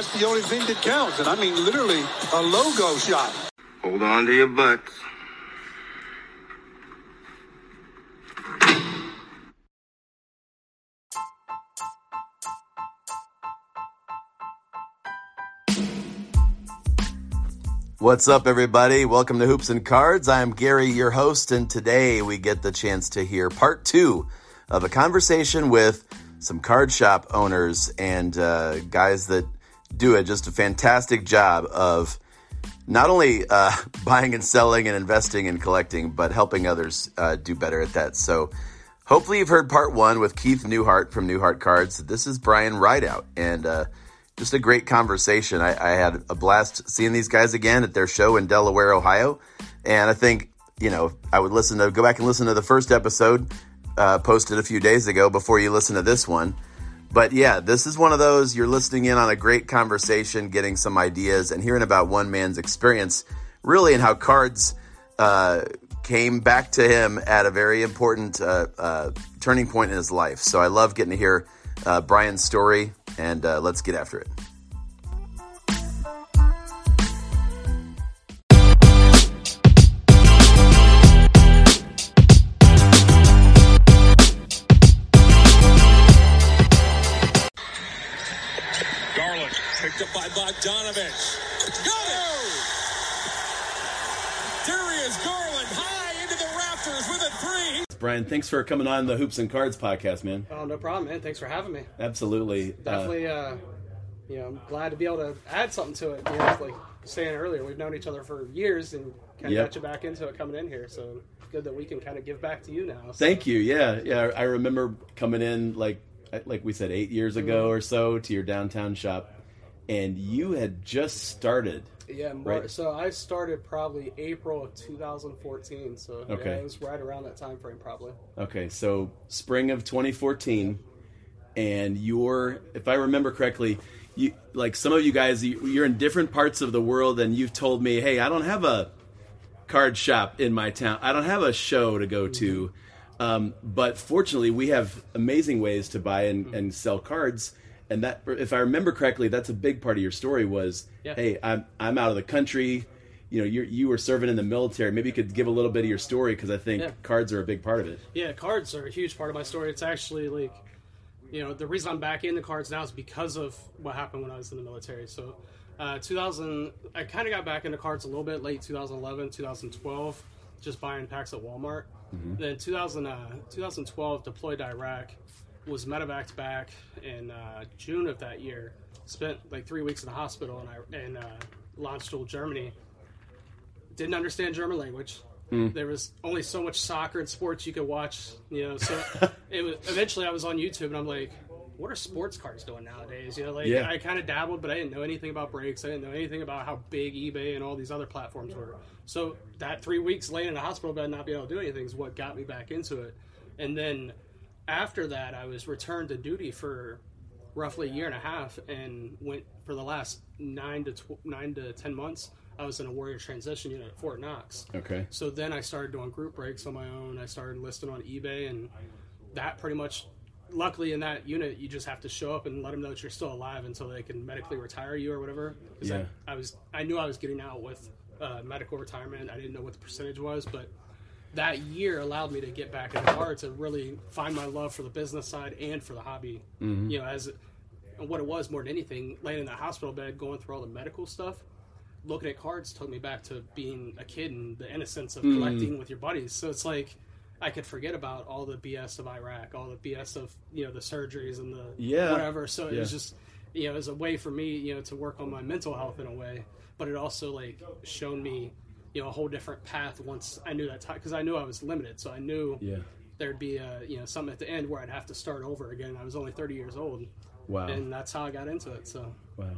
That's the only thing that counts, and I mean literally a logo shot. Hold on to your butts. What's up, everybody? Welcome to Hoops and Cards. I'm Gary, your host, and today we get the chance to hear part two of a conversation with some card shop owners and uh, guys that do it just a fantastic job of not only uh, buying and selling and investing and collecting, but helping others uh, do better at that. So, hopefully, you've heard part one with Keith Newhart from Newhart Cards. This is Brian Rideout, and uh, just a great conversation. I, I, had a blast seeing these guys again at their show in Delaware, Ohio. And I think, you know, I would listen to, go back and listen to the first episode uh, posted a few days ago before you listen to this one. But yeah, this is one of those you're listening in on a great conversation, getting some ideas, and hearing about one man's experience, really, and how cards uh, came back to him at a very important uh, uh turning point in his life. So I love getting to hear uh, Brian's story, and uh, let's get after it. Brian, thanks for coming on the Hoops and Cards podcast, man. Oh, no problem, man. Thanks for having me. Absolutely. Definitely, uh, you know, I'm glad to be able to add something to it. You know, like saying earlier, we've known each other for years and kind of Yep. got you back into it coming in here. So good that we can kind of give back to you now. So, Thank you. Yeah, yeah. I remember coming in like like we said eight years ago Mm-hmm. or so to your downtown shop, and you had just started. Yeah, Right. so I started probably April of 2014. So yeah, it was right around that time frame, probably. Okay, so spring of 2014, and you're, if I remember correctly, you like some of you guys, you- you're in different parts of the world, and you've told me, hey, I don't have a card shop in my town. I don't have a show to go to. Um, but fortunately, we have amazing ways to buy and, and sell cards. And that, if I remember correctly, that's a big part of your story. Was Yeah. hey, I'm I'm out of the country. You know, you you were serving in the military. Maybe you could give a little bit of your story because I think Yeah. cards are a big part of it. Yeah, cards are a huge part of my story. It's actually like, you know, the reason I'm back into cards now is because of what happened when I was in the military. So, uh, 2000, I kind of got back into cards a little bit late 2011, 2012, just buying packs at Walmart. Then 2000, uh, 2012, deployed to Iraq, was medevaced back in uh, June of that year. Spent like three weeks in the hospital in, I- in uh, Landstuhl, Germany didn't understand German language. There was only so much soccer and sports you could watch, you know. So it was eventually I was on YouTube and I'm like, what are sports cards doing nowadays? You know, like Yeah. I kind of dabbled, but I didn't know anything about brakes. I didn't know anything about how big eBay and all these other platforms were. So that three weeks laying in a hospital bed, not being able to do anything, is what got me back into it. And then after that, I was returned to duty for roughly a year and a half, and went for the last nine to tw- nine to ten months. I was in a warrior transition unit at Fort Knox. Okay. So then I started doing group breaks on my own. I started listing on eBay, and that pretty much. Luckily, in that unit, you just have to show up and let them know that you're still alive until they can medically retire you or whatever. 'Cause Yeah. I, I was, I knew I was getting out with uh, medical retirement. I didn't know what the percentage was, but that year allowed me to get back into cards and really find my love for the business side and for the hobby. Mm-hmm. You know, as what it was more than anything, laying in the hospital bed, going through all the medical stuff, looking at cards took me back to being a kid and the innocence of Mm. collecting with your buddies. So it's like I could forget about all the BS of Iraq, all the BS of you know the surgeries and the Yeah. whatever. So it was just you know it was a way for me you know to work on my mental health in a way, but it also like shown me you know a whole different path once I knew that time because I knew I was limited. So I knew Yeah. there'd be a you know something at the end where I'd have to start over again. I was only 30 years old, Wow. and that's how I got into it. So Wow.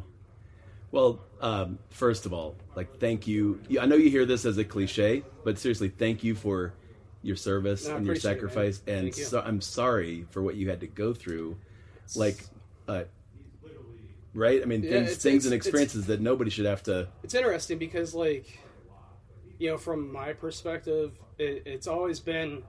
Well, um, first of all, like, thank you. I know you hear this as a cliche, but seriously, thank you for your service No, and your appreciate it, sacrifice. And so, I'm sorry for what you had to go through. Like, uh, right? I mean, Yeah, things, it's- things and it's- it's- experiences that nobody should have to. it's interesting because like you know from my perspective it, it's always been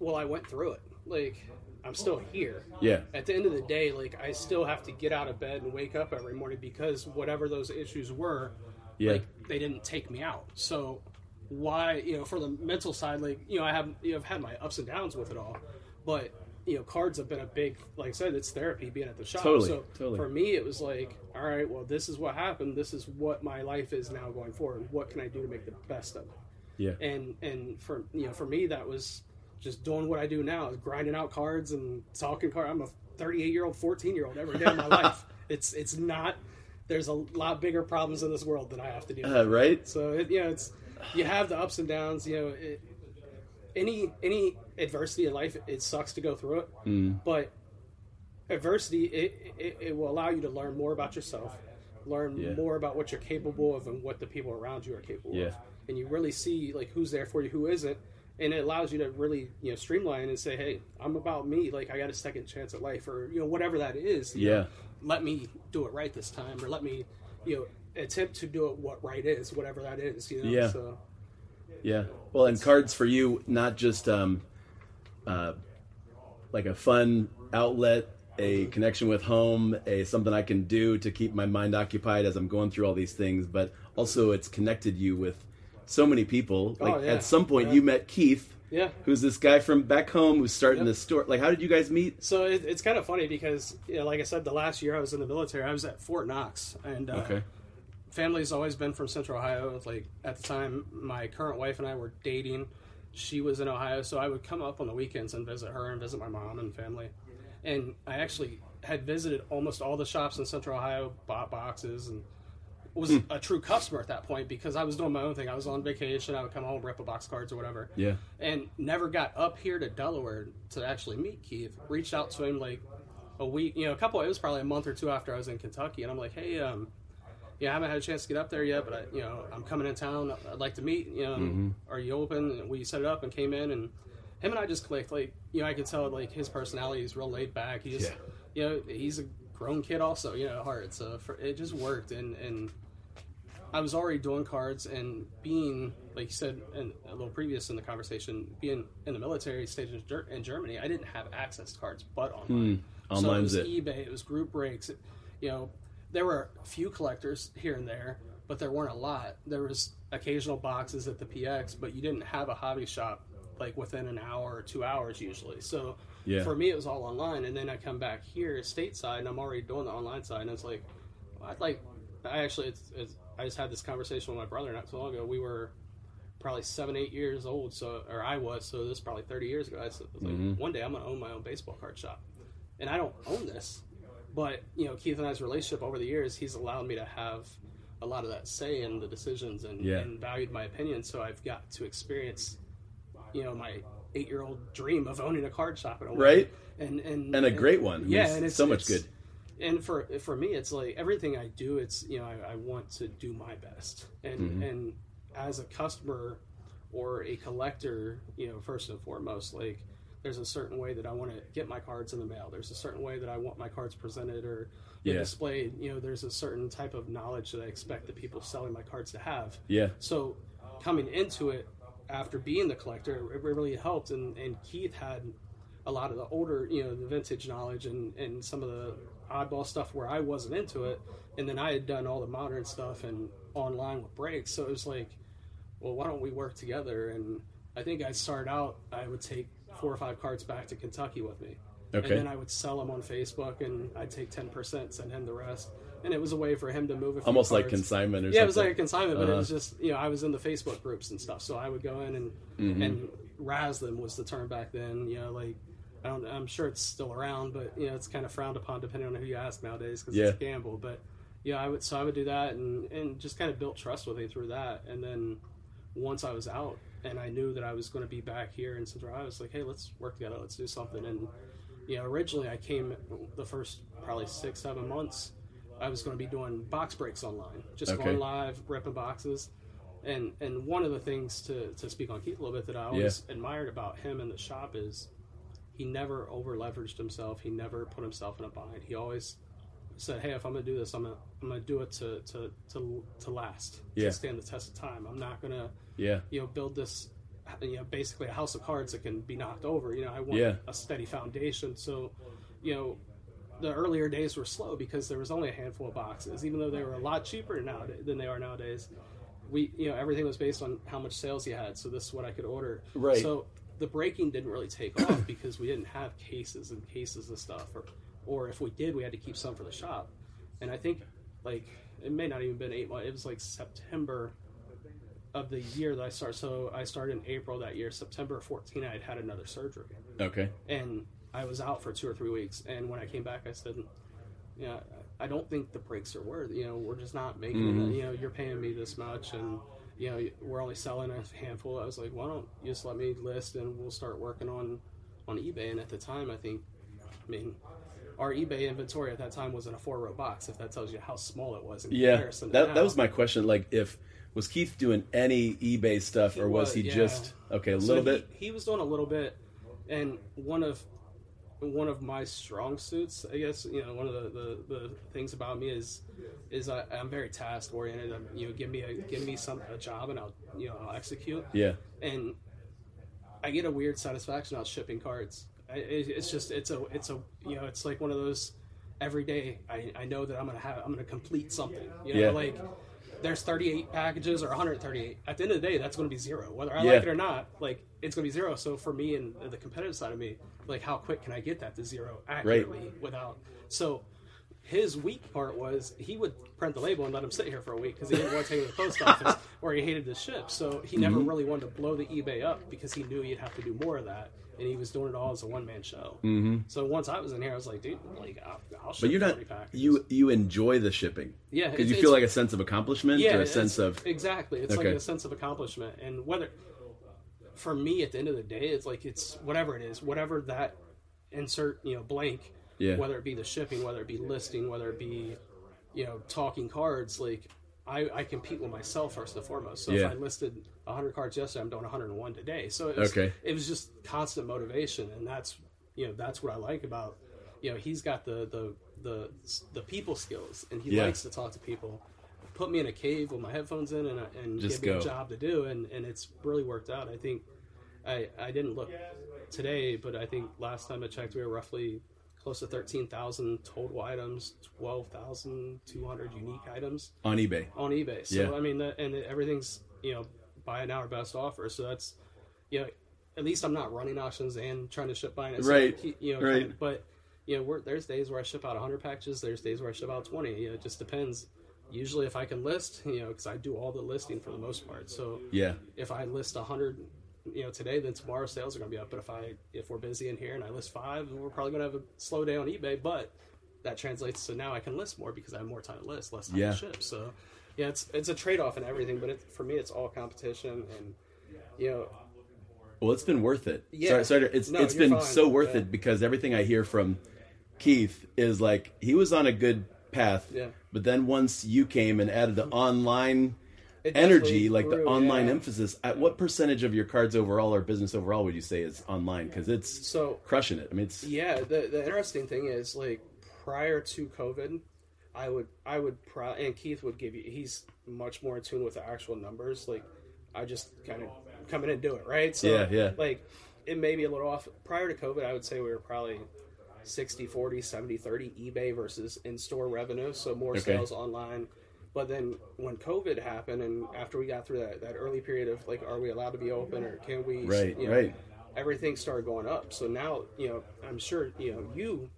well i went through it like i'm still here Yeah. at the end of the day like i still have to get out of bed and wake up every morning because whatever those issues were Yeah. like they didn't take me out so why you know for the mental side like you know i have you know, i've had my ups and downs with it all but you know cards have been a big like i said it's therapy being at the shop Totally, so totally. for me it was like all right well this is what happened this is what my life is now going forward what can i do to make the best of it Yeah. and and for you know for me that was just doing what I do now, grinding out cards and talking cards. I'm a 38 year old, 14 year old every day of my life. It's it's not. There's a lot bigger problems in this world than I have to deal Uh, with. right? So it, you know, it's you have the ups and downs. You know, it, any any adversity in life, it sucks to go through it. Mm. But adversity, it, it it will allow you to learn more about yourself, learn Yeah. more about what you're capable of, and what the people around you are capable Yeah. of. And you really see like who's there for you, who isn't, and it allows you to really you know streamline and say, hey, I'm about me. Like I got a second chance at life, or you know whatever that is. Yeah. know, let me do it right this time, or let me you know attempt to do it what right is, whatever that is. You know. Yeah. So Yeah. Well, and cards for you, not just um, uh, like a fun outlet, a connection with home, a something I can do to keep my mind occupied as I'm going through all these things, but also it's connected you with so many people. Like Oh, yeah. at some point, Yeah. you met Keith, yeah. who's this guy from back home who's starting Yep. this store. Like, how did you guys meet? So it, it's kind of funny because, you know, like I said, the last year I was in the military, I was at Fort Knox, and uh, Okay. Family's always been from Central Ohio. Like at the time, my current wife and I were dating. She was in Ohio, so I would come up on the weekends and visit her and visit my mom and family. And I actually had visited almost all the shops in Central Ohio, bought boxes, and was a true customer at that point because I was doing my own thing. I was on vacation. I would come home, rip a box cards or whatever Yeah. and never got up here to Delaware to actually meet Keith. Reached out to him like a week, you know, a couple. It was probably a month or two after I was in Kentucky, and I'm like, hey, um, yeah, I haven't had a chance to get up there yet, but I, you know, I'm coming in town. I'd like to meet. You know, mm-hmm. are you open? And we set it up and came in, and him and I just clicked. Like, you know, I could tell like his personality is real laid back. He just, Yeah. you know, he's a grown kid also. You know, at heart. So for, it just worked, and and I was already doing cards and being, like you said in, a little previous in the conversation, being in the military stage in, Germany, I didn't have access to cards but online. Hmm. so it was it. eBay, it was group breaks. It, you know, there were a few collectors here and there, but there weren't a lot. There was occasional boxes at the PX, but you didn't have a hobby shop like within an hour or two hours usually. So Yeah. for me, it was all online. And then I come back here stateside, and I'm already doing the online side, and it's like, well, I'd like. I actually, it's, it's, I just had this conversation with my brother not too long ago. We were probably seven, eight years old, so or I was, so this is probably thirty years ago. I was like, mm-hmm. one day I'm gonna own my own baseball card shop, and I don't own this, but you know, Keith and I's relationship over the years, he's allowed me to have a lot of that say in the decisions and, Yeah. and valued my opinion. So I've got to experience, you know, my eight-year-old dream of owning a card shop in a way. Right. and and And a great one. I mean, Yeah, it's and it's so much it's- good. and for for me it's like everything i do it's you know i, I want to do my best and Mm-hmm. and as a customer or a collector you know first and foremost like there's a certain way that i want to get my cards in the mail there's a certain way that i want my cards presented or Yeah. displayed you know there's a certain type of knowledge that i expect the people selling my cards to have Yeah. so coming into it after being the collector, it really helped. And, and Keith had a lot of the older, you know, the vintage knowledge and, and some of the oddball stuff where I wasn't into it. And then I had done all the modern stuff and online with breaks. So it was like, well, why don't we work together? And I think I started out. I would take four or five cards back to Kentucky with me, Okay. and then I would sell them on Facebook, and I'd take ten percent, send him the rest, and it was a way for him to move. A Almost like consignment or Yeah, it was like a consignment, but it was Uh-huh. just you know I was in the Facebook groups and stuff, so I would go in and Mm-hmm. and razz them was the term back then. You know, like I don't, I'm sure it's still around, but you know it's kind of frowned upon depending on who you ask nowadays because Yeah. it's a gamble. But yeah, I would so I would do that and and just kind of built trust with him through that, and then once I was out and I knew that I was going to be back here in Central I was like, hey, let's work together, let's do something. And you know, originally I came the first probably six seven months. I was going to be doing box breaks online, just Okay. going live, ripping boxes. And and one of the things to, to speak on Keith a little bit that I always admired about him in the shop is he never over leveraged himself. He never put himself in a bind. He always said, "Hey, if I'm gonna do this, I'm gonna I'm gonna do it to to to, to last, Yeah. to stand the test of time. I'm not gonna Yeah. you know build this you know basically a house of cards that can be knocked over. You know, I want Yeah. a steady foundation. So, you know." The earlier days were slow because there was only a handful of boxes, even though they were a lot cheaper now than they are nowadays. We, you know, everything was based on how much sales you had. So this is what I could order. Right. So the breaking didn't really take off because we didn't have cases and cases of stuff, or, or if we did, we had to keep some for the shop. And I think, like, it may not even been eight months. It was like September of the year that I started. So I started in April that year. September 14, I had had another surgery, Okay. and I was out for two or three weeks. And when I came back, I said, "Yeah, I don't think the breaks are worth. You know, we're just not making Mm-hmm. it. You know, you're paying me this much, and you know, we're only selling a handful." I was like, "Why don't you just let me list, and we'll start working on on eBay?" And at the time, I think, I mean. Our eBay inventory at that time was in a four row box. If that tells you how small it was in Yeah. comparison, That that was my question. Like, if was Keith doing any eBay stuff, or was he yeah. just okay? A So little he- bit. He was doing a little bit, and one of one of my strong suits, I guess, you know, one of the, the, the things about me is is I, I'm very task oriented. I'm, you know, give me a give me some a job and I'll you know I'll execute. Yeah. And I get a weird satisfaction out shipping cards. It's just it's a it's a you know it's like one of those every day I, I know that I'm gonna have I'm gonna complete something. You know, Yeah. like there's 38 packages or 138. At the end of the day, that's going to be zero, whether I Yeah. like it or not. Like it's going to be zero. So for me and the competitive side of me, like how quick can I get that to zero accurately without? So his weak part was he would print the label and let him sit here for a week because he didn't want to take it to the post office or he hated the ship. So he never Mm-hmm. really wanted to blow the eBay up because he knew he'd have to do more of that. And he was doing it all as a one man show. Mm-hmm. So once I was in here, I was like, dude, like I'll, I'll ship But you're not you you enjoy the shipping. Yeah, because you feel like a sense of accomplishment or a sense of exactly. It's Okay. like a sense of accomplishment, and whether for me at the end of the day, it's like it's whatever it is, whatever that insert you know blank, Yeah. whether it be the shipping, whether it be listing, whether it be you know talking cards, like. I, I compete with myself first and foremost. So Yeah. if I listed 100 cards yesterday, I'm doing 101 today. So it was, Okay. it was just constant motivation, and that's you know that's what I like about you know he's got the the the the people skills, and he Yeah. likes to talk to people. Put me in a cave with my headphones in and, and Just give me go. a job to do, and, and it's really worked out. I think I I didn't look today, but I think last time I checked, we were roughly close to thirteen thousand total items, twelve thousand two hundred unique items on eBay. on eBay. So Yeah. I mean, that, and everything's you know buy now or best offer. So that's you know at least I'm not running auctions and trying to ship by it. So, Right. You know, Right. kind of- but you know, we're, there's days where I ship out 100 packages. There's days where I ship out 20. You know, it just depends. Usually, if I can list, you know, because I do all the listing for the most part. So Yeah. if I list 100, you know, today, then tomorrow sales are going to be up. But if I if we're busy in here and I list five, we're probably going to have a slow day on eBay. But that translates to now I can list more because I have more time to list, less time Yeah. to ship. So yeah, it's it's a trade off and everything. But it, for me, it's all competition and you know Well, it's been worth it. Yeah. Sorry, sorry it's No, it's been fine. so worth Yeah. it because everything I hear from Keith is like he was on a good path, Yeah. but then once you came and added the hmm. online It energy, like the online yeah. emphasis, at what percentage of your cards overall or business overall would you say is online? Because it's So- crushing it. I mean, it's Yeah, the the interesting thing is like prior to COVID, I would I would pro- and Keith would give you he's much more in tune with the actual numbers. Like I just kind of come in and do it right. So Yeah, yeah. Like it may be a little off. Prior to COVID, I would say we were probably 60 40 70 30 eBay versus in store revenue. So more Okay. sales online. But then when COVID happened, and after we got through that, that early period of like, are we allowed to be open or can we? Right, you know, right. Everything started going up. So now, you know, I'm sure you know you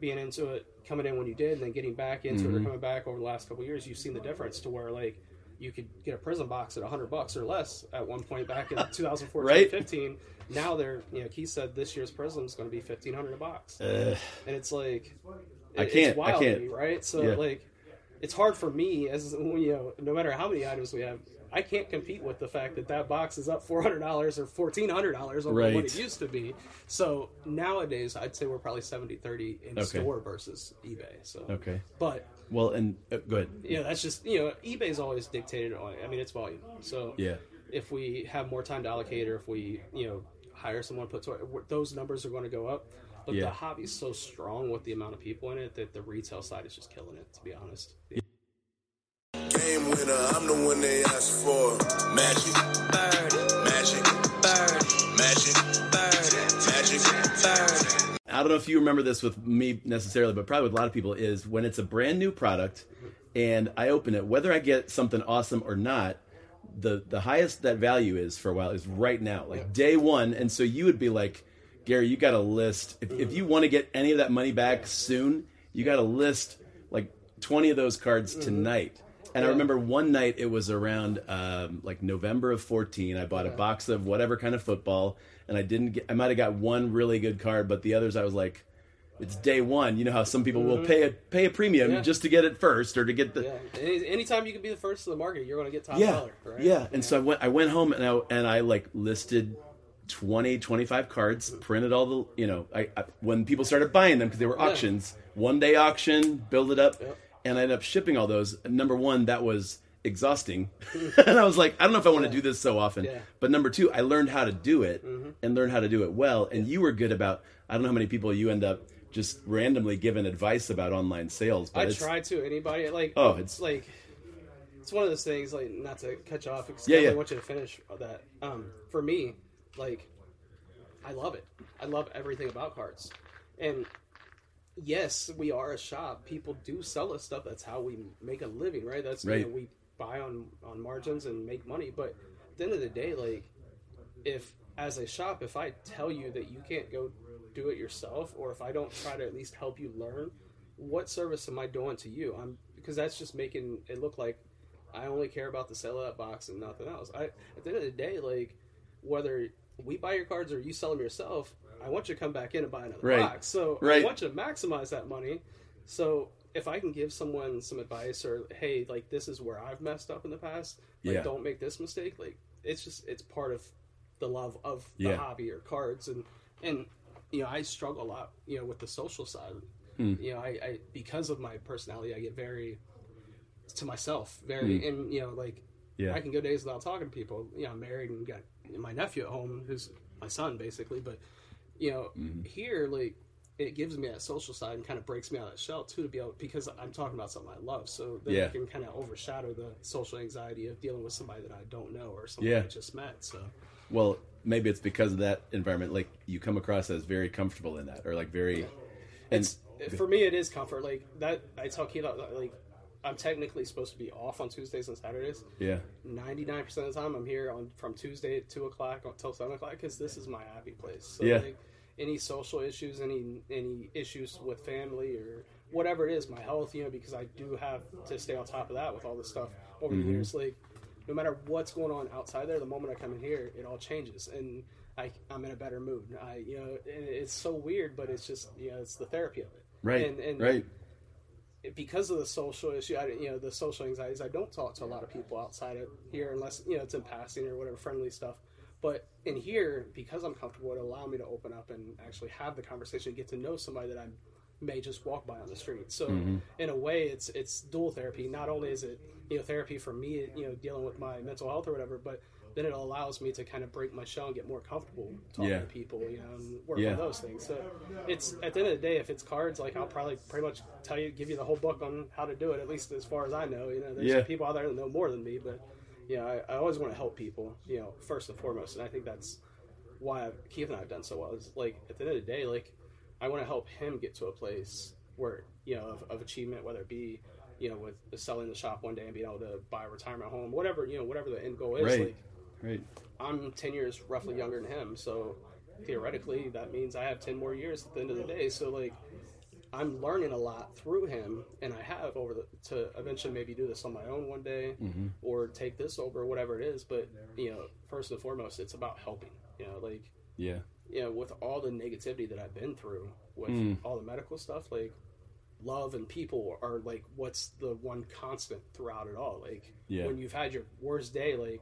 being into it, coming in when you did, and then getting back into Mm-hmm. it or coming back over the last couple of years, you've seen the difference to where like you could get a Prizm box at 100 bucks or less at one point back in 2014 Right. 15 now they're you know keith said this year's Prizm is going to be 1500 a box Ugh. and it's like I can't- it's wild I can't. me, right so Yeah. like it's hard for me as you know no matter how many items we have i can't compete with the fact that that box is up $400 or $1400 over Right. what it used to be so nowadays i'd say we're probably 70-30 in Okay. store versus ebay so Okay. but Well, and uh, go ahead. you that's just you know ebay's always dictated on i mean it's volume so Yeah. if we have more time to allocate or if we you know hire someone put to those numbers are going to go up but Yeah. the hobby's so strong with the amount of people in it that the retail side is just killing it to be honest Game winner, I'm the one they ask for. Magic, bird, magic, bird, magic, bird, magic, bird. I don't know if you remember this with me necessarily, but probably with a lot of people is when it's a brand new product and I open it, whether I get something awesome or not, the the highest that value is for a while is right now, like day one. And so you would be like, Gary, you got to list if, if you want to get any of that money back soon, you got to list like twenty of those cards tonight. And I remember one night it was around um, like November of fourteen. I bought a box of whatever kind of football, and I didn't get. I might have got one really good card, but the others I was like, it's day one. You know how some people will pay a pay a premium Yeah. just to get it first or to get the yeah Any, anytime you can be the first to the market you're going to get top yeah dollar right yeah and so i went i went home and i and i like listed 20 25 cards printed all the you know i, I when people started buying them because they were auctions one day auction build it up Yep. and i ended up shipping all those. Number one that was exhausting. And i was like i don't know if i want to do this so often. Yeah. but number two i learned how to do it and learned how to do it well. And you were good about i don't know how many people you end up just randomly giving advice about online sales but i try to anybody like Oh, it's- like it's one of those things like not to you off because Yeah, I want you to finish that. Um for me like i love it. I love everything about cards. And yes we are a shop. People do sell us stuff. That's how we make a living right? That's you know, we buy on on margins and make money. But at the end of the day like if as a shop if i tell you that you can't go do it yourself or if i don't try to at least help you learn what service am i doing to you? I'm because that's just making it look like i only care about the sell of that box and nothing else. I at the end of the day like whether we buy your cards or you sell them yourself i want you to come back in and buy another Right. box so Right. i want you to maximize that money so if i can give someone some advice or hey like this is where i've messed up in the past like Yeah. don't make this mistake like it's just it's part of the love of the Yeah. hobby or cards and and you know i struggle a lot you know with the social side Hmm. you know I, I because of my personality i get very to myself very and you know like. Yeah. i can go days without talking to people you know i'm married and got my nephew at home who's my son basically but you know Mm-hmm. here like it gives me that social side and kind of breaks me out of that shell too to be able because i'm talking about something i love so then Yeah. it can kind of overshadow the social anxiety of dealing with somebody that i don't know or somebody Yeah. i just met so Well, maybe it's because of that environment. Like you come across as very comfortable in that, or like very. And it's for me it is comfort like that i tell Keith like i'm technically supposed to be off on tuesdays and saturdays. Yeah, 99% of the time i'm here on from tuesday at 2 o'clock until 7 o'clock because this is my happy place. So Yeah. like, any social issues any any issues with family or whatever it is my health you know because i do have to stay on top of that with all this stuff over Mm-hmm. the years like no matter what's going on outside there the moment i come in here it all changes and I, i'm in a better mood. I you know it's so weird but it's just you know it's the therapy of it. Right, and, and right, because of the social issue, I, you know, the social anxieties, I don't talk to a lot of people outside of here unless, you know, it's in passing or whatever, friendly stuff. But in here, because I'm comfortable, it allow me to open up and actually have the conversation, get to know somebody that I may just walk by on the street. So mm-hmm. in a way, it's it's dual therapy. Not only is it you know therapy for me, you know, dealing with my mental health or whatever, but then it allows me to kind of break my shell and get more comfortable talking Yeah. to people, you know, and work Yeah. on those things. So it's at the end of the day, if it's cards, like I'll probably pretty much tell you, give you the whole book on how to do it. At least as far as I know, you know, there's Yeah. people out there that know more than me, but yeah, I, I always want to help people, you know, first and foremost, and I think that's why I've, Keith and I have done so well. Is like at the end of the day, like I want to help him get to a place where you know of, of achievement, whether it be you know, with selling the shop one day and being able to buy a retirement home, whatever you know, whatever the end goal is. Right. Like, Right. I'm 10 years roughly younger than him, so theoretically that means I have 10 more years at the end of the day. So like I'm learning a lot through him, and I have over the to eventually maybe do this on my own one day, or take this over, whatever it is. But you know, first and foremost, it's about helping. You know, like Yeah. you know, with all the negativity that I've been through, with Hmm. all the medical stuff, like love and people are like what's the one constant throughout it all. Like Yeah. when you've had your worst day, like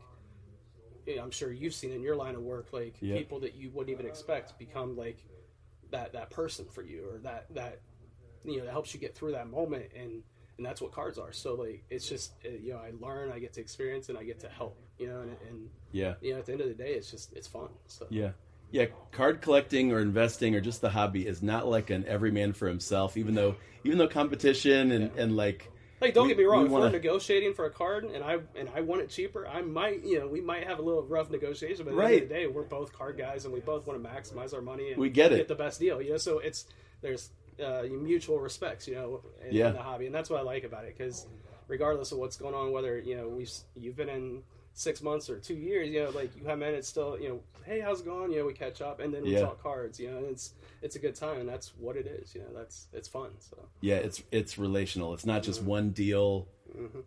I'm sure you've seen in your line of work, like Yeah. people that you wouldn't even expect become like that that person for you, or that that you know that helps you get through that moment, and and that's what cards are. So like it's just uh, you know I learn, I get to experience, and I get to help. You know, and, and Yeah. you know at the end of the day, it's just it's fun. So Yeah. Yeah, card collecting or investing or just the hobby is not like an every man for himself. Even though, even though competition and, and like, Like, don't We- get me wrong. we If wanna- we're negotiating for a card and I and I want it cheaper, I might, you know, we might have a little rough negotiation. But at the end of the day, we're both card guys and we both want to maximize our money and We get it. get the best deal. You know, so it's there's uh, mutual respects, you know, in, Yeah. in the hobby, and that's what I like about it. Because regardless of what's going on, whether you know we've you've been in six months or two years, you know, like you come in, it's still, you know, hey, how's it going? You know, we catch up and then we Yeah. talk cards. You know, and it's it's a good time, and that's what it is. You know, that's it's fun. So. yeah, it's it's relational. It's not just one deal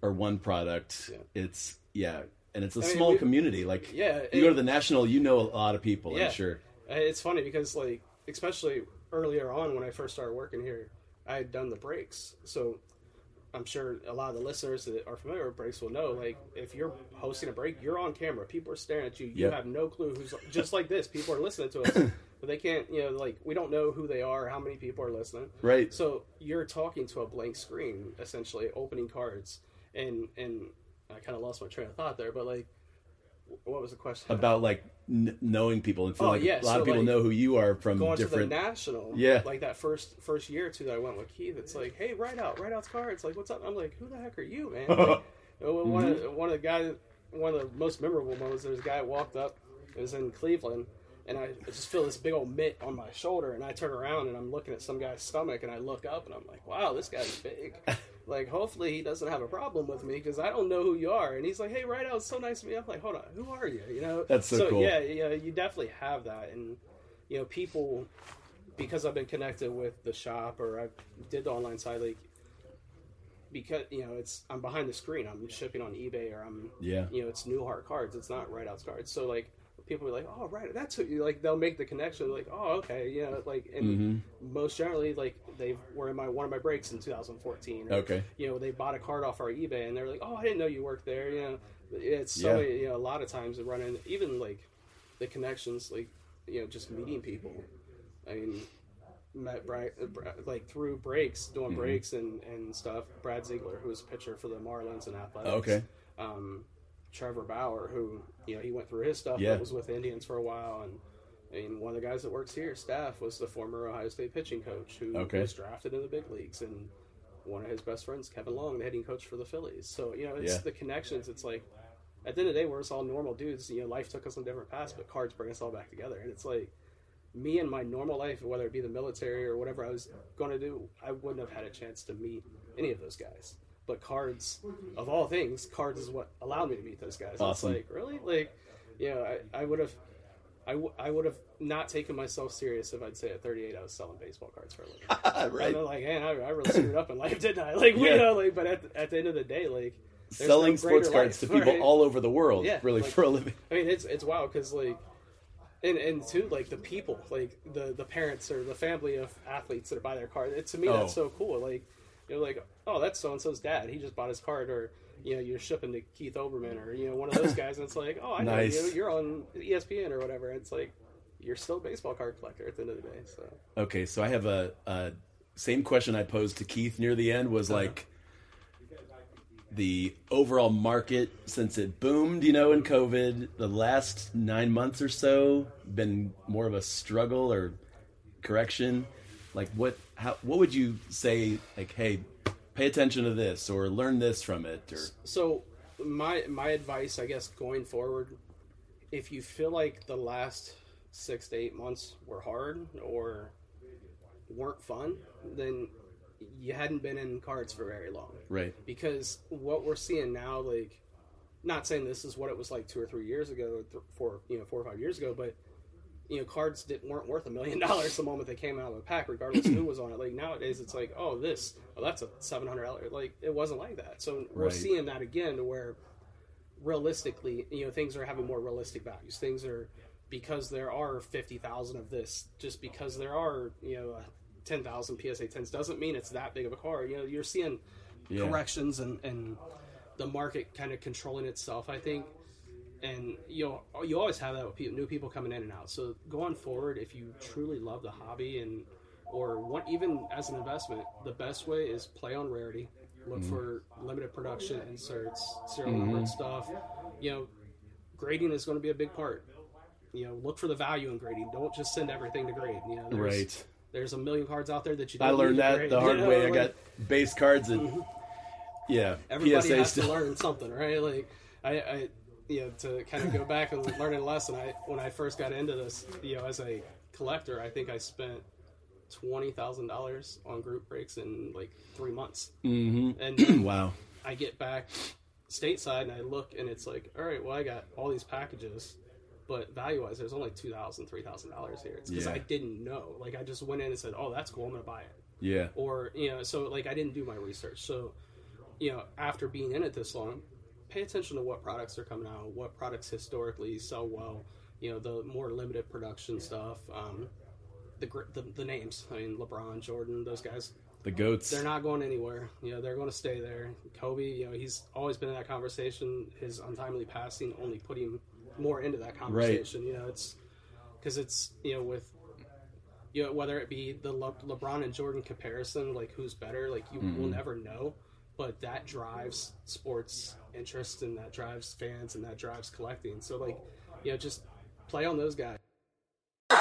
or one product. Mm-hmm. Yeah. It's yeah, and it's a I mean, small we- community. Like, Yeah, you go to the national, you know a lot of people. Yeah. I'm sure. Uh, It's funny because, like, especially earlier on when I first started working here, I had done the breaks. So I'm sure a lot of the listeners that are familiar with breaks will know, like, if you're hosting a break, you're on camera. People are staring at you. You Yep. have no clue who's just like this. People are listening to us, but they can't, you know, like, we don't know who they are, how many people are listening. Right. So you're talking to a blank screen, essentially, opening cards. And, and I kind of lost my train of thought there, but, like, what was the question? About like n- knowing people and feel Oh, like yeah, a lot so, of people like, know who you are from going different. to the national. Yeah. Like that first first year or two that I went with Keith, it's like, hey, Rideout, write out's cards. Like, what's up? I'm like, who the heck are you, man? Like, one Mm-hmm. of one of the guys, one of the most memorable moments. There's a guy walked up. It was in Cleveland, and I just feel this big old mitt on my shoulder, and I turn around and I'm looking at some guy's stomach, and I look up and I'm like, wow, this guy's big. like, hopefully he doesn't have a problem with me because I don't know who you are. And he's like, hey, Rideout, it's so nice to meet you. I'm like, hold on, who are you? You know? That's so cool. Yeah, yeah, you definitely have that, and you know, people because I've been connected with the shop or I did the online side, like because you know it's I'm behind the screen, I'm shipping on eBay or I'm Yeah. you know it's Newhart cards, it's not Rideout's cards. So like people are like, oh right, that's who you like. They'll make the connection, like oh okay, you know, like and Mm-hmm. most generally like they were in my one of my breaks in 2014. or, Okay. you know they bought a card off our eBay and they're like, oh I didn't know you worked there. You know, it's so Yeah. you know a lot of times they run in even like the connections, like you know just meeting people. I mean, met Brad, like through breaks, Mm-hmm. doing breaks and, and stuff. Brad Ziegler, who was a pitcher for the Marlins and Athletics. Okay. Um, Trevor Bauer, who you know he went through his stuff, Yeah. was with Indians for a while, and I mean one of the guys that works here, staff, was the former Ohio State pitching coach who Okay. was drafted in the big leagues, and one of his best friends, Kevin Long, the hitting coach for the Phillies. So you know it's Yeah. the connections. It's like at the end of the day, we're just all normal dudes. You know, life took us on different paths, but cards bring us all back together, and it's like me and my normal life, whether it be the military or whatever I was going to do, I wouldn't have had a chance to meet any of those guys. But cards, of all things, cards is what allowed me to meet those guys. Awesome. It's like really, like, you know, I, I would have, I, w- I would have not taken myself serious if I'd say at 38 I was selling baseball cards for a living. right. I'm like, man, I, I really screwed up in life, didn't I? Like, Yeah. you know, like, but at, at the end of the day, like, Selling no sports cards to people right? all over the world, Yeah, really like- for a living. I mean, it's it's wild because like, and and too like the people, like the the parents or the family of athletes that buy their card. It, to me, Oh. that's so cool. Like, you're like, oh, that's so and so's dad. He just bought his card, or you know, you're shipping to Keith Olbermann, or you know, one of those guys. And it's like, oh, I know Nice. you. You're on ESPN or whatever. It's like you're still a baseball card collector at the end of the day. So Okay, so I have a, a same question I posed to Keith near the end was Uh-huh. like the overall market since it boomed, you know, in COVID, the last nine months or so been more of a struggle or correction. Like what how what would you say like, hey, pay attention to this or learn this from it or So my my advice, I guess, going forward, if you feel like the last six to eight months were hard or weren't fun, then you hadn't been in cards for very long. Right. Because what we're seeing now, like, not saying this is what it was like two or three years ago, th- four, you know, four or five years ago, but you know, cards didn't weren't worth a million dollars the moment they came out of the pack, regardless of who was on it. Like nowadays, it's like, oh, this, oh, that's a seven hundred dollar. Like it wasn't like that. So we're Right. seeing that again, to where realistically, you know, things are having more realistic values. Things are because there are fifty thousand of this. Just because there are, you know, ten thousand PSA tens doesn't mean it's that big of a car. You know, you're seeing Yeah. corrections and and the market kind of controlling itself. I think and you know you always have that with people, new people coming in and out. So going forward, if you truly love the hobby and or want even as an investment, the best way is play on rarity. Look mm-hmm. for limited production inserts, serial mm-hmm. numbered stuff. You know, grading is going to be a big part. You know, look for the value in grading. Don't just send everything to grade. You know, there's, Right. There's a million cards out there that you. I learned that the you hard know, way. I got base cards and mm-hmm. yeah, everybody PSA has stuff. to learn something, right? Like I, I, you know, to kind of go back and learn a lesson. I when I first got into this, you know, as a collector, I think I spent twenty thousand dollars on group breaks in like three months, mm-hmm. and Wow. I get back stateside and I look and it's like, all right, well, I got all these packages. But value wise, there's only two thousand, three thousand dollars here. It's because Yeah. I didn't know. Like I just went in and said, "Oh, that's cool. I'm gonna buy it." Yeah. or you know so like i didn't do my research so you know after being in it this long pay attention to what products are coming out what products historically sell well you know the more limited production stuff um the the, the names i mean lebron jordan those guys. The goats. they're not going anywhere. You know they're going to stay there. Kobe you know he's always been in that conversation his untimely passing only put him more into that conversation you know it's because it's you know with you know whether it be the Le- LeBron and Jordan comparison, like who's better, like you will never know, but that drives sports interest and that drives fans and that drives collecting. So like, you know, just play on those guys. Oh!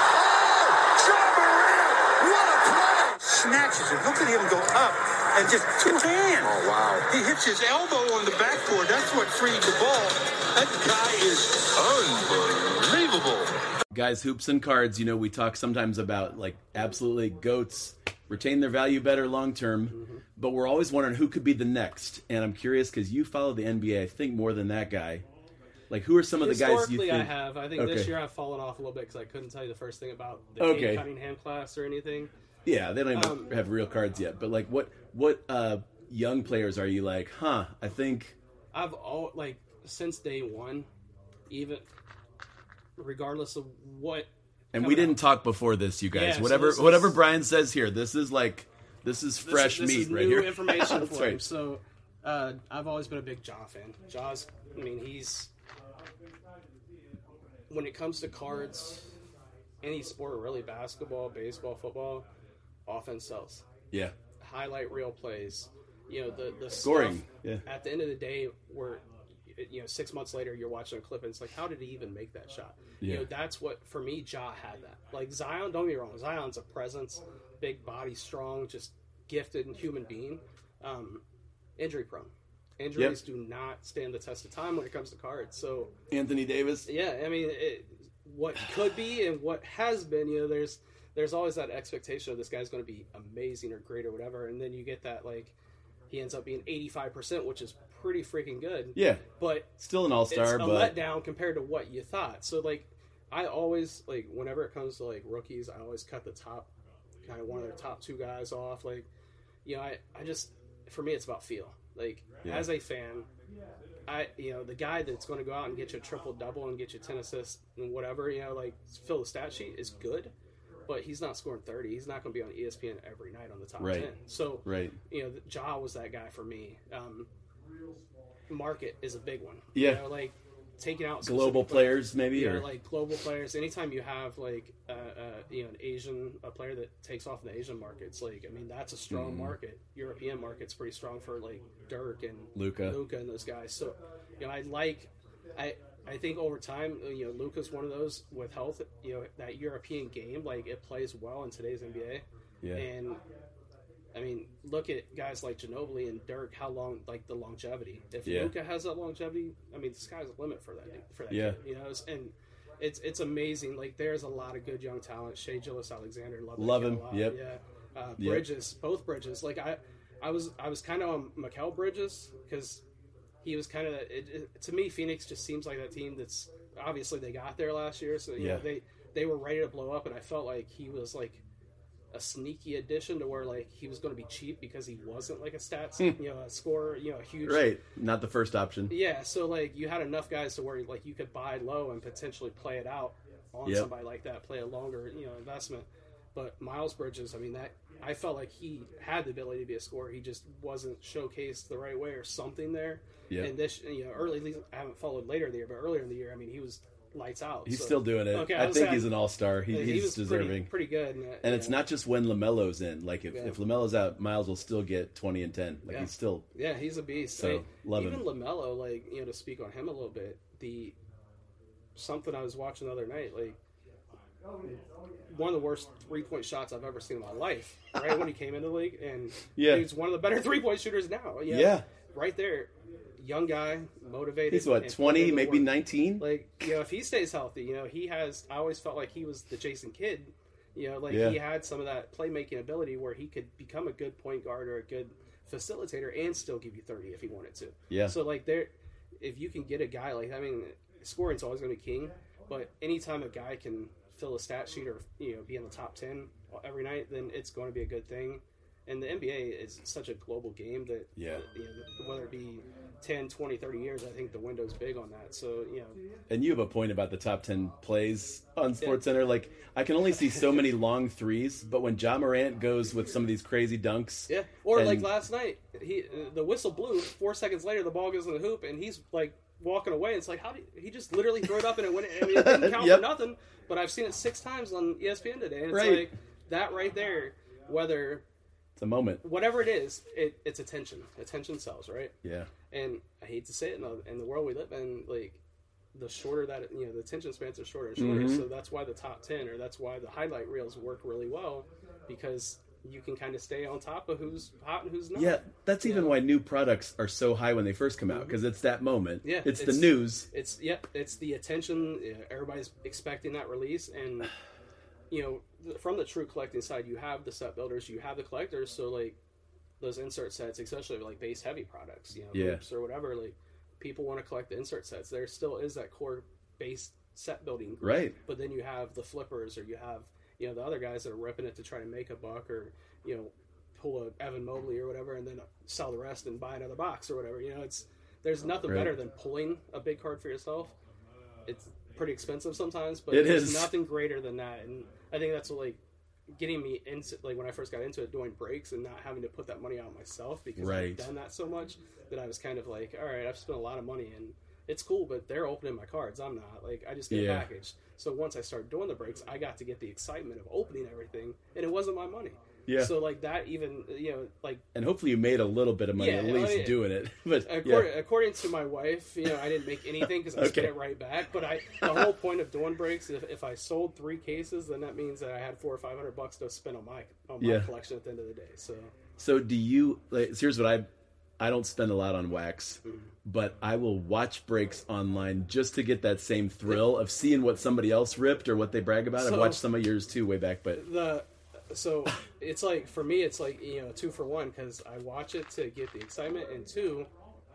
What a play! Snatches it. Look at him go up and just two hands. Oh, wow. He hits his elbow on the backboard. That's what freed the ball. That guy is unbelievable. Guys, hoops and cards, you know, we talk sometimes about like absolutely goats retain their value better long term, Mm-hmm. but we're always wondering who could be the next. And I'm curious because you follow the NBA, I think, more than that guy. Like, who are some of the guys you think? I have. I think Okay. this year I've fallen off a little bit because I couldn't tell you the first thing about the Okay. Cade Cunningham class or anything. Yeah, they don't even Um, have real cards yet. But like, what what uh, young players are you like? Huh? I think. I've all like since day one, even regardless of what. And we didn't out. talk before this, you guys. Yeah, so whatever this is- whatever Brian says here, this is like this is This- fresh this meat is right new here. information for him. So, uh, I've always been a big Ja fan. Ja's, I mean, he's when it comes to cards, any sport, really, basketball, baseball, football, offense sells. Yeah, Highlight reel plays. You know the the Scoring, yeah. At the end of the day, we're you know six months later, you're watching a clip and it's like, how did he even make that shot? Yeah. You know that's what for me, Ja had that. Like Zion, don't get me wrong, Zion's a presence, big body, strong, just gifted human being. Um, injury prone. Injuries do not stand the test of time when it comes to cards. So Anthony Davis. yeah, I mean, it, what could be and what has been, you know, there's there's always that expectation of this guy's going to be amazing or great or whatever, and then you get that like he ends up being 85 percent, which is pretty freaking good. Yeah, but still an all it's star, a but letdown compared to what you thought. So like, I always like whenever it comes to like rookies, I always cut the top kind of one of their top two guys off. Like, you know, I I just for me it's about feel. Like Yeah. as a fan, I you know the guy that's going to go out and get you a triple double and get you ten assists and whatever you know like fill the stat sheet is good, but he's not scoring thirty. He's not going to be on ESPN every night on the top Right. ten. So right. you know, Ja was that guy for me. Um, market is a big one. Yeah. You know, like taking out Global specific players, maybe, Yeah, or like global players. Anytime you have like uh, uh, you know an Asian a player that takes off in the Asian markets, like I mean that's a strong Mm-hmm. market. European market's pretty strong for like Dirk and Luka. Luca and those guys. So you know I like I. I think over time, you know, Luka's one of those with health. You know, that European game, like it plays well in today's NBA. Yeah. And I mean, look at guys like Ginobili and Dirk. How long, like the longevity? If Yeah. Luka has that longevity, I mean, the sky's the limit for that. For that, Yeah. kid, you know, it's- and it's it's amazing. Like there's a lot of good young talent. Shai Gilgeous-Alexander, love, that Love kid a him, lot. yep. Yeah. uh, Yep. Bridges, both Bridges. Like I, I was I was kind of on Mikal Bridges because he was kind of it, it, to me Phoenix just seems like that team that's obviously they got there last year, so you Yeah. know, they they were ready to blow up, and I felt like he was like a sneaky addition to where like he was going to be cheap because he wasn't like a stats you know a scorer you know a huge Hmm. Right. Not the first option. yeah, so like you had enough guys to where like you could buy low and potentially play it out on Yep. somebody like that, play a longer you know investment. But Miles Bridges, I mean that I felt like he had the ability to be a scorer. He just wasn't showcased the right way or something there. Yeah. And this you know early I haven't followed later in the year, but earlier in the year, I mean he was lights out. He's so- still doing it. Okay, I, was think saying- he's an all star. He, he he's deserving. pretty, pretty good. And, and it's not just when LaMelo's in. Like if, Yeah. if LaMelo's out, Miles will still get twenty and ten. Like Yeah. he's still Yeah, he's a beast. So, I mean, love even him. LaMelo, like you know, to speak on him a little bit, the something I was watching the other night, like one of the worst three point shots I've ever seen in my life. Right when he came into the league, and Yeah. he's one of the better three point shooters now. know? Yeah. right there, young guy, motivated. he's what twenty, putting in the maybe nineteen. Like you know, if he stays healthy, you know, he has. I always felt like he was the Jason Kidd. You know, like Yeah. he had some of that playmaking ability where he could become a good point guard or a good facilitator and still give you thirty if he wanted to. Yeah. So like there, if you can get a guy like I mean, scoring's always going to be king, but anytime a guy can fill a stat sheet or you know be in the top ten every night, then it's going to be a good thing. And the NBA is such a global game that Yeah. you know, whether it be 10, 20, 30 years, I think the window's big on that. So, you know, And you have a point about the top ten plays on Sports Center. Like I can only see so many long threes, but when Ja Morant goes with some of these crazy dunks, yeah. Or and- like last night, he the whistle blew. Four seconds later, the ball goes in the hoop, and he's like walking away. It's like how did he just literally throw it up and it went? I mean, it didn't count Yep. for nothing. But I've seen it six times on ESPN today, and it's Right. like that right there. Whether it's a moment. whatever it is, it, it's attention. Attention sells, right? Yeah. And I hate to say it in the, in the world we live in, like the shorter that you know, the attention spans are shorter and shorter. Mm-hmm. So that's why the top ten, or that's why the highlight reels work really well, because you can kind of stay on top of who's hot and who's not. Yeah, that's even why new products are so high when they first come out because it's that moment. Mm-hmm. Yeah, it's, the news. It's yep, it's the attention. Everybody's expecting that release, and you know, from the true collecting side, you have the set builders, you have the collectors. So like those insert sets, especially like base heavy products, you know, Yeah. or whatever. Like people want to collect the insert sets. There still is that core base set building, group. Right. But then you have the flippers, or you have you know the other guys that are ripping it to try to make a buck, or you know pull a Evan Mobley or whatever, and then sell the rest and buy another box or whatever. You know, it's there's nothing Right. better than pulling a big card for yourself. It's pretty expensive sometimes, but It there's is. nothing greater than that. And I think that's what like getting me into like when I first got into it, doing breaks and not having to put that money out myself because Right. I've done that so much that I was kind of like, all right, I've spent a lot of money and it's cool, but they're opening my cards. I'm not like I just get Yeah. a package. So once I started doing the breaks, I got to get the excitement of opening everything, and it wasn't my money. Yeah. So like that, even you know, like And hopefully you made a little bit of money Yeah, at I least mean, doing it. But According, yeah. according to my wife, you know, I didn't make anything because I Okay. it right back. But I, the whole point of doing breaks, if, if I sold three cases, then that means that I had four or five hundred bucks to spend on my on my Yeah. collection at the end of the day. So So do you? Like, here's what I. I don't spend a lot on wax, Mm-hmm. but I will watch breaks online just to get that same thrill of seeing what somebody else ripped or what they brag about. I've watched some of yours too way back, but the so it's like for me, it's like you know two for one because I watch it to get the excitement, and two,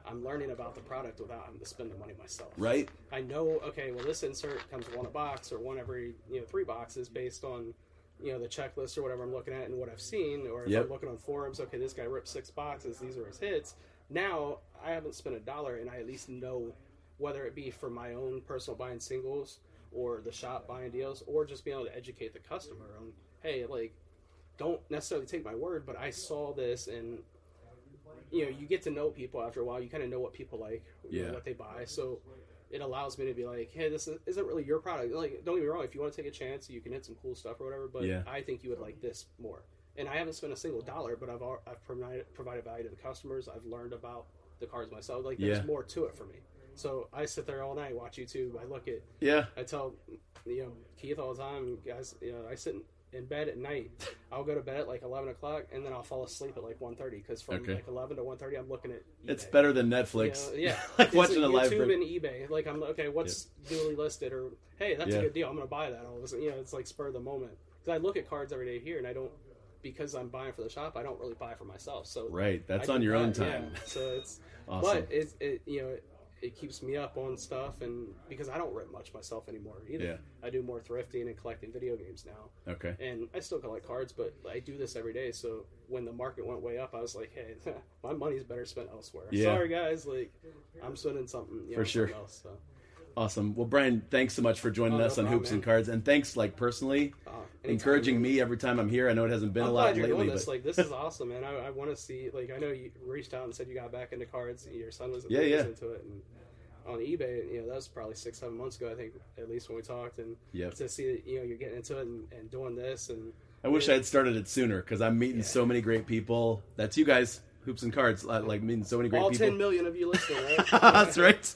I'm learning about the product without having to spend the money myself. right? I know, okay, well, this insert comes one a box or one every you know three boxes based on you know the checklist or whatever I'm looking at and what I've seen, or if Yep. I'm looking on forums, okay, this guy ripped six boxes, these are his hits. Now I haven't spent a dollar, and I at least know whether it be for my own personal buying singles or the shop buying deals, or just being able to educate the customer on, hey, like, don't necessarily take my word, but I saw this and you know, you get to know people after a while. You kind of know what people like, you know, what they buy. So it allows me to be like, hey, this is, isn't really your product. Like, don't get me wrong. If you want to take a chance, you can hit some cool stuff or whatever. But Yeah. I think you would like this more. And I haven't spent a single dollar, but I've I've provided provided value to the customers. I've learned about the cards myself. Like, there's Yeah. more to it for me. So I sit there all night, watch YouTube. I look at Yeah, I tell you know Keith all the time, guys. You know, I sit in- in bed at night. I'll go to bed at like eleven o'clock, and then I'll fall asleep at like 1.30 because from Okay. like eleven to 1.30, I'm looking at. eBay. it's better than You Netflix. know, yeah, like It's watching a live YouTube and eBay. Like I'm okay. What's duly listed? Or hey, that's Yeah. a good deal. I'm gonna buy that. All of a sudden, you know, it's like spur of the moment. Because I look at cards every day here, and I don't because I'm buying for the shop, I don't really buy for myself. So Right, that's on your own that, yeah. time. So it's Awesome. but it it you know. It, keeps me up on stuff, and because I don't rip much myself anymore either, Yeah. I do more thrifting and collecting video games now Okay. and I still collect cards, but I do this every day. So when the market went way up, I was like, "Hey, my money's better spent elsewhere." Yeah. Sorry, guys. Like, I'm spending something you For sure. Else, so. Awesome. Well, Brian, thanks so much for joining Oh, no us on problem, Hoops man. and Cards, and thanks like personally, Uh, encouraging me every time I'm here. I know it hasn't been I'm a lot you're lately, doing this. but Like, this is awesome, man. I, I want to see. Like, I know you reached out and said you got back into cards. Your son was Yeah, yeah. into it, and on eBay, you know, that was probably six, seven months ago. I think at least when we talked, and Yep. to see that you know you're getting into it and, and doing this, and I wish I had started it sooner because I'm meeting so many great people. That's you guys, Hoops and Cards, like meeting so many great people. all ten million of you listening, right? That's right.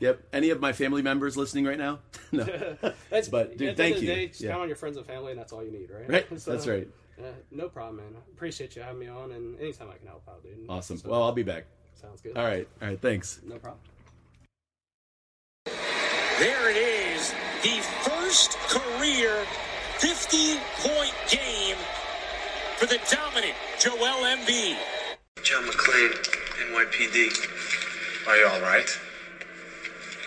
Yep. Any of my family members listening right now? no. That's But, dude, at the thank end of the you. Day, just Yeah. count on your friends and family, and that's all you need, right? Right. So, That's right. Uh, no problem, man. Appreciate you having me on, and anytime I can help out, dude. Awesome. So, Well, I'll be back. sounds good. All right. All right. Thanks. no problem. There it is, the first career 50 point game for the dominant Joel Embiid. John McClane, NYPD. Are you all right?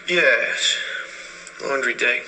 Yes. Laundry day.